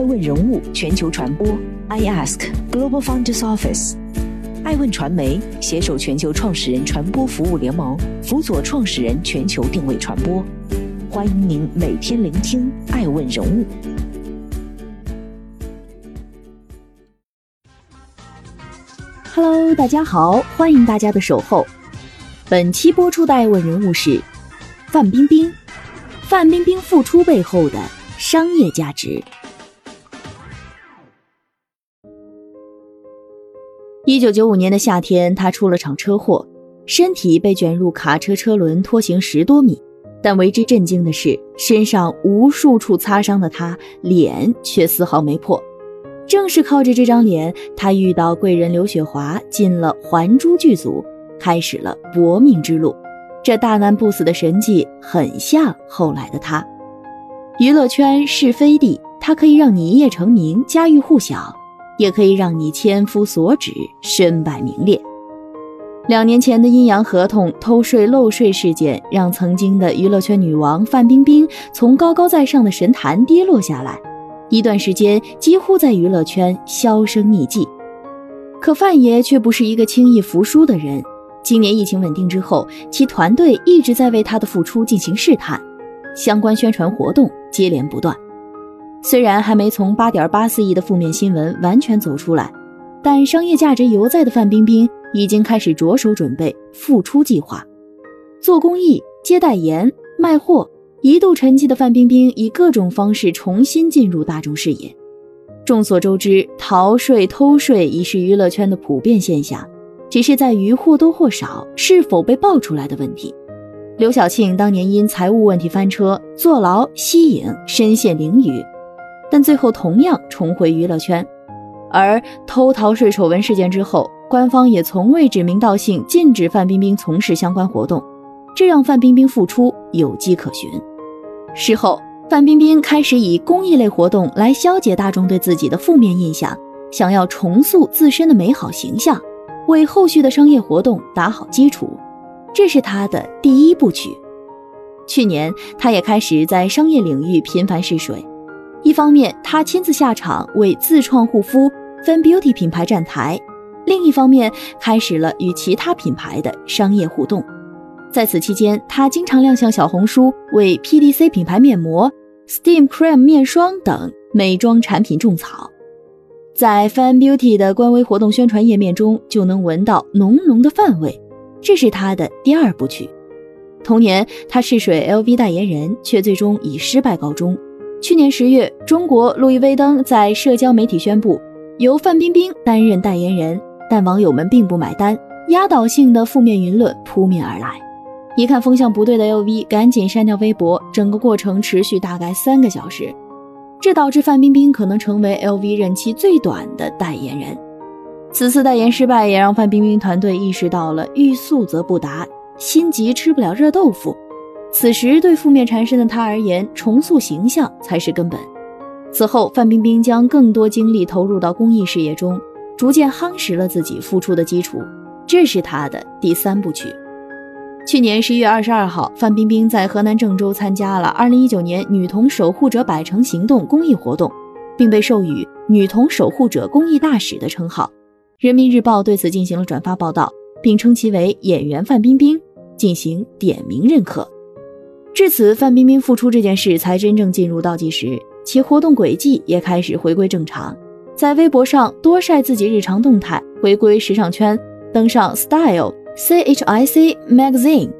爱问人物全球传播，I Ask Global Founders Office，爱问传媒携手全球创始人传播服务联盟，辅佐创始人全球定位传播。欢迎您每天聆听爱问人物。Hello，大家好，欢迎大家的守候。本期播出的爱问人物是范冰冰。范冰冰复出背后的商业价值。一九九五年的夏天，他出了场车祸，身体被卷入卡车车轮，拖行十多米。但为之震惊的是，身上无数处擦伤的他，脸却丝毫没破。正是靠着这张脸，他遇到贵人刘雪华，进了《还珠》剧组，开始了搏命之路。这大难不死的神迹很像后来的他。娱乐圈是非地，它可以让你一夜成名、家喻户晓，也可以让你千夫所指、身败名裂。两年前的阴阳合同、偷税漏税事件，让曾经的娱乐圈女王范冰冰从高高在上的神坛跌落下来，一段时间几乎在娱乐圈销声匿迹。可范爷却不是一个轻易服输的人。今年疫情稳定之后，其团队一直在为他的复出进行试探，相关宣传活动接连不断。虽然还没从八点八四亿的负面新闻完全走出来，但商业价值犹在的范冰冰已经开始着手准备复出计划。做公益、接代言、卖货，一度沉寂的范冰冰以各种方式重新进入大众视野。众所周知，逃税偷税已是娱乐圈的普遍现象。只是在于或多或少是否被爆出来的问题。刘晓庆当年因财务问题翻车、坐牢、吸影、身陷囹圄，但最后同样重回娱乐圈。而偷逃税丑闻事件之后，官方也从未指名道姓禁止范冰冰从事相关活动，这让范冰冰复出有迹可循。事后，范冰冰开始以公益类活动来消解大众对自己的负面印象，想要重塑自身的美好形象。为后续的商业活动打好基础，这是她的第一部曲。去年，她也开始在商业领域频繁试水。一方面，他亲自下场为自创护肤 Fan Beauty 品牌站台；另一方面，开始了与其他品牌的商业互动。在此期间，他经常亮相小红书，为 PDC 品牌面膜、Steam Cream 面霜等美妆产品种草。在 Fan Beauty 的官微活动宣传页面中，就能闻到浓浓的饭味，这是他的第二部曲。同年，他试水 LV 代言人，却最终以失败告终。去年十月，中国路易威登在社交媒体宣布由范冰冰担任代言人，但网友们并不买单，压倒性的负面舆论扑面而来。一看风向不对的 LV，赶紧删掉微博，整个过程持续大概三个小时。这导致范冰冰可能成为 LV 任期最短的代言人。此次代言失败，也让范冰冰团队意识到了“欲速则不达，心急吃不了热豆腐”。此时，对负面缠身的他而言，重塑形象才是根本。此后，范冰冰将更多精力投入到公益事业中，逐渐夯实了自己复出的基础。这是她的第三部曲。去年十一月二十二号，范冰冰在河南郑州参加了二零一九年“女童守护者百城行动”公益活动，并被授予“女童守护者公益大使”的称号。人民日报对此进行了转发报道，并称其为“演员范冰冰”，进行点名认可。至此，范冰冰复出这件事才真正进入倒计时，其活动轨迹也开始回归正常，在微博上多晒自己日常动态，回归时尚圈，登上 Style。CHIC Magazine、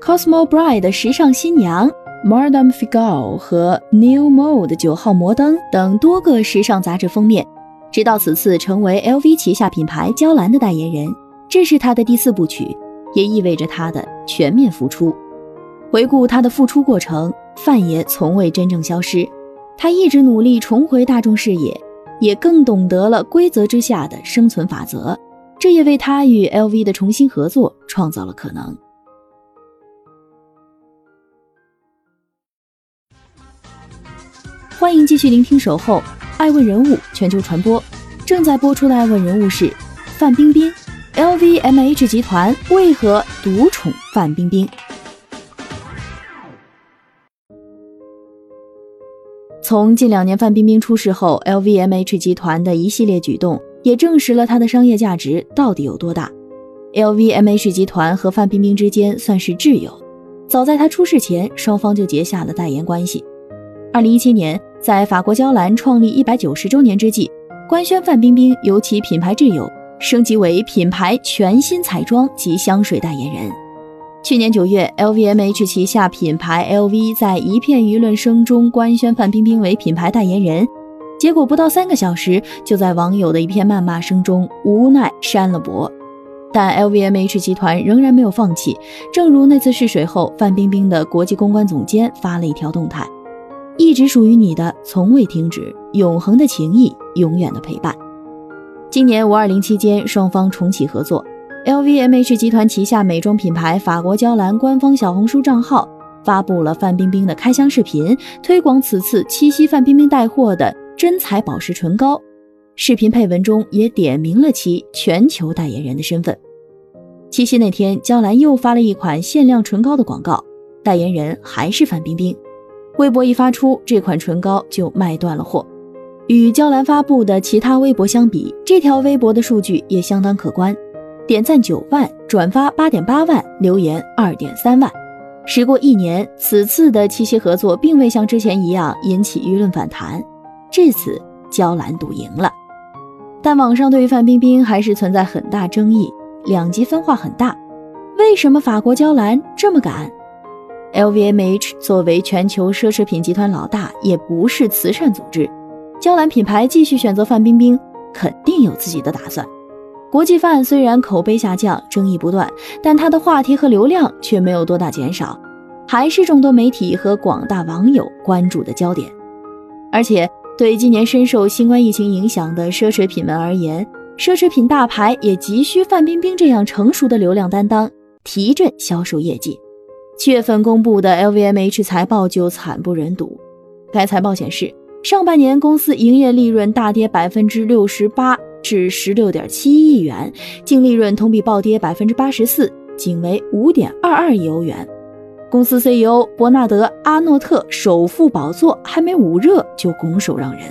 Cosmo Bride 时尚新娘、Madame Figaro 和 New Mode 九号摩登等多个时尚杂志封面，直到此次成为 LV 旗下品牌娇兰的代言人。这是她的第四部曲，也意味着她的全面复出。回顾他的复出过程，范爷从未真正消失，他一直努力重回大众视野，也更懂得了规则之下的生存法则。这也为他与 LV 的重新合作创造了可能。欢迎继续聆听《守候》，爱问人物全球传播正在播出的爱问人物是范冰冰。LVMH 集团为何独宠范冰冰？从近两年范冰冰出事后，LVMH 集团的一系列举动也证实了它的商业价值到底有多大。LVMH 集团和范冰冰之间算是挚友，早在她出事前，双方就结下了代言关系。二零一七年，在法国娇兰创立一百九十周年之际，官宣范冰冰由其品牌挚友升级为品牌全新彩妆及香水代言人。去年九月，LVMH 旗下品牌 LV 在一片舆论声中官宣范冰冰为品牌代言人，结果不到三个小时，就在网友的一片谩骂声中无奈删了博。但 LVMH 集团仍然没有放弃，正如那次试水后，范冰冰的国际公关总监发了一条动态：“一直属于你的，从未停止，永恒的情谊，永远的陪伴。”今年五二零期间，双方重启合作。LVMH 集团旗下美妆品牌法国娇兰官方小红书账号发布了范冰冰的开箱视频，推广此次七夕范冰冰带货的真彩宝石唇膏。视频配文中也点明了其全球代言人的身份。七夕那天，娇兰又发了一款限量唇膏的广告，代言人还是范冰冰。微博一发出，这款唇膏就卖断了货。与娇兰发布的其他微博相比，这条微博的数据也相当可观。点赞九万，转发八点八万，留言二点三万。时过一年，此次的七夕合作并未像之前一样引起舆论反弹，这次娇兰赌赢了。但网上对于范冰冰还是存在很大争议，两极分化很大。为什么法国娇兰这么敢？LVMH 作为全球奢侈品集团老大，也不是慈善组织，娇兰品牌继续选择范冰冰，肯定有自己的打算。国际范虽然口碑下降，争议不断，但他的话题和流量却没有多大减少，还是众多媒体和广大网友关注的焦点。而且，对今年深受新冠疫情影响的奢侈品们而言，奢侈品大牌也急需范冰冰这样成熟的流量担当，提振销售业绩。七月份公布的 LVMH 财报就惨不忍睹，该财报显示，上半年公司营业利润大跌百分之六十八。至十六点七亿元，净利润同比暴跌百分之八十四，仅为五点二二亿欧元。公司 CEO 伯纳德·阿诺特首富宝座还没捂热就拱手让人。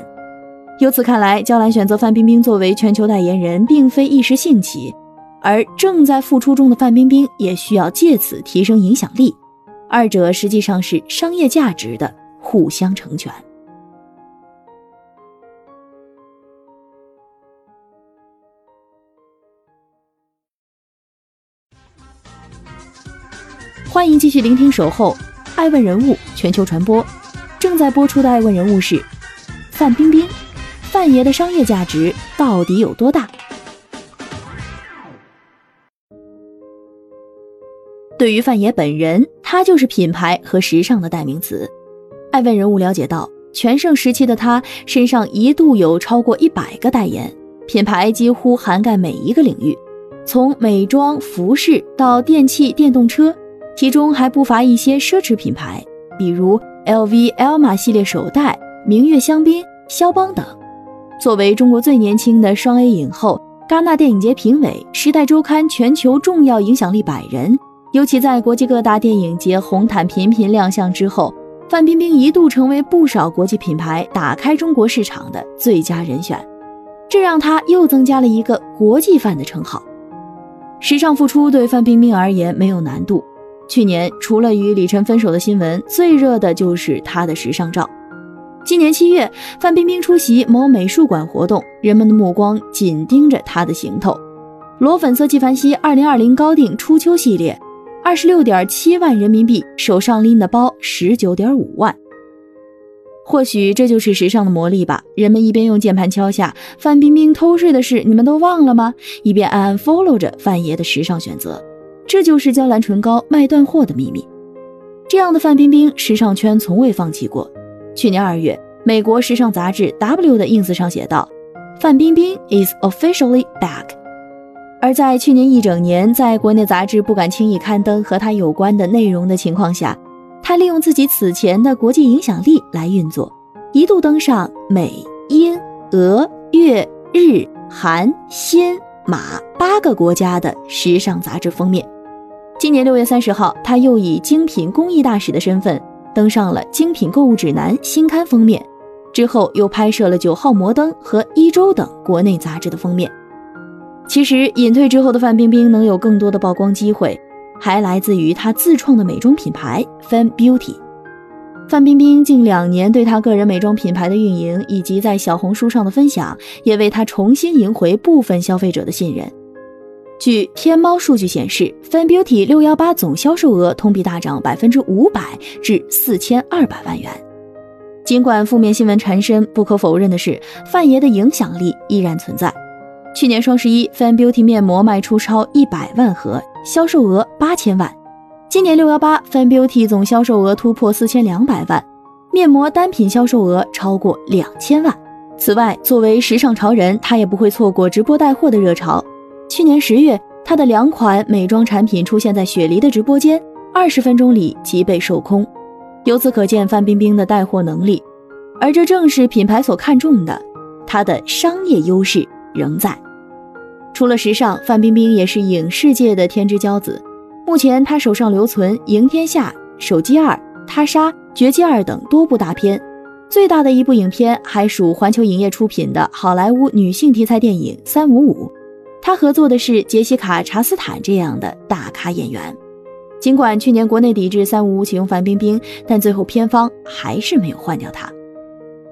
由此看来，娇兰选择范冰冰作为全球代言人，并非一时兴起，而正在复出中的范冰冰也需要借此提升影响力，二者实际上是商业价值的互相成全。欢迎继续聆听《守候》，爱问人物全球传播，正在播出的爱问人物是范冰冰。范爷的商业价值到底有多大？对于范爷本人，他就是品牌和时尚的代名词。爱问人物了解到，全盛时期的他身上一度有超过一百个代言品牌，几乎涵盖每一个领域，从美妆、服饰到电器、电动车。其中还不乏一些奢侈品牌，比如 LV、Elma 系列手袋、明月香槟、肖邦等。作为中国最年轻的双 A 影后，戛纳电影节评委，时代周刊全球重要影响力百人，尤其在国际各大电影节红毯频频亮相之后，范冰冰一度成为不少国际品牌打开中国市场的最佳人选，这让她又增加了一个国际范的称号。时尚复出对范冰冰而言没有难度。去年，除了与李晨分手的新闻，最热的就是她的时尚照。今年七月，范冰冰出席某美术馆活动，人们的目光紧盯着她的行头。裸粉色纪梵希2020高定初秋系列，二十六点七万人民币，手上拎的包十九点五万。或许这就是时尚的魔力吧。人们一边用键盘敲下范冰冰偷税的事，你们都忘了吗？一边暗暗 follow 着范爷的时尚选择。这就是娇兰唇膏卖断货的秘密。这样的范冰冰，时尚圈从未放弃过。去年二月，美国时尚杂志《W》的 ins 上写道：“范冰冰 is officially back。”而在去年一整年，在国内杂志不敢轻易刊登和她有关的内容的情况下，她利用自己此前的国际影响力来运作，一度登上美、英、俄、越、日、韩、新、马八个国家的时尚杂志封面。今年六月三十号，他又以精品工艺大使的身份登上了《精品购物指南》新刊封面，之后又拍摄了《九号摩登》和《一周》等国内杂志的封面。其实，隐退之后的范冰冰能有更多的曝光机会，还来自于她自创的美妆品牌 Fan Beauty。范冰冰近两年对她个人美妆品牌的运营以及在小红书上的分享，也为她重新赢回部分消费者的信任。据天猫数据显示，Fan Beauty 六幺八总销售额同比大涨百分之五百至四千二百万元。尽管负面新闻缠身，不可否认的是，范爷的影响力依然存在。去年双十一，Fan Beauty 面膜卖出超一百万盒，销售额八千万。今年六幺八，Fan Beauty 总销售额突破四千两百万，面膜单品销售额超过两千万。此外，作为时尚潮人，他也不会错过直播带货的热潮。去年十月，他的两款美妆产品出现在雪梨的直播间，二十分钟里即被售空。由此可见，范冰冰的带货能力，而这正是品牌所看重的，她的商业优势。仍在。除了时尚，范冰冰也是影视界的天之骄子。目前，她手上留存《赢天下》《手机二》《他杀》《绝技二》等多部大片。最大的一部影片还属环球影业出品的好莱坞女性题材电影《三五五》，他合作的是杰西卡·查斯坦这样的大咖演员。尽管去年国内抵制《三五五》启用范冰冰，但最后片方还是没有换掉她。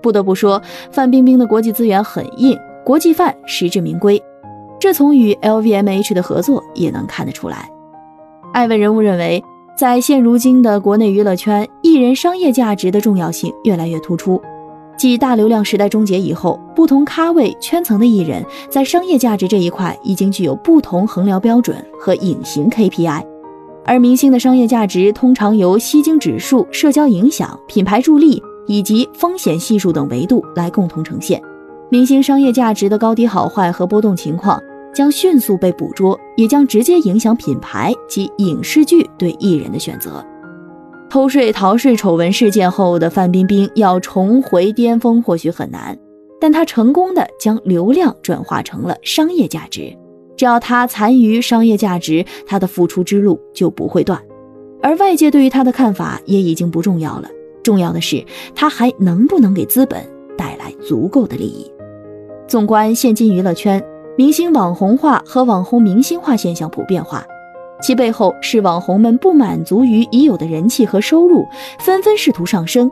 不得不说，范冰冰的国际资源很硬。国际范实至名归，这从与 LVMH 的合作也能看得出来。艾问人物认为，在现如今的国内娱乐圈，艺人商业价值的重要性越来越突出。继大流量时代终结以后，不同咖位、圈层的艺人，在商业价值这一块已经具有不同衡量标准和隐形 KPI。而明星的商业价值通常由吸睛指数、社交影响、品牌助力以及风险系数等维度来共同呈现。明星商业价值的高低好坏和波动情况将迅速被捕捉，也将直接影响品牌及影视剧对艺人的选择。偷税逃税丑闻事件后的范冰冰要重回巅峰或许很难，但她成功的将流量转化成了商业价值。只要她残余商业价值，她的复出之路就不会断。而外界对于她的看法也已经不重要了，重要的是她还能不能给资本带来足够的利益。纵观现今娱乐圈，明星网红化和网红明星化现象普遍化，其背后是网红们不满足于已有的人气和收入，纷纷试图上升，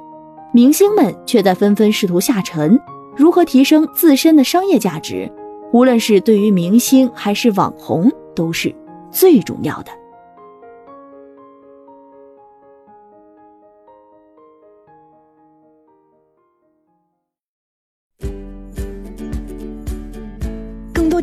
明星们却在纷纷试图下沉。如何提升自身的商业价值，无论是对于明星还是网红，都是最重要的。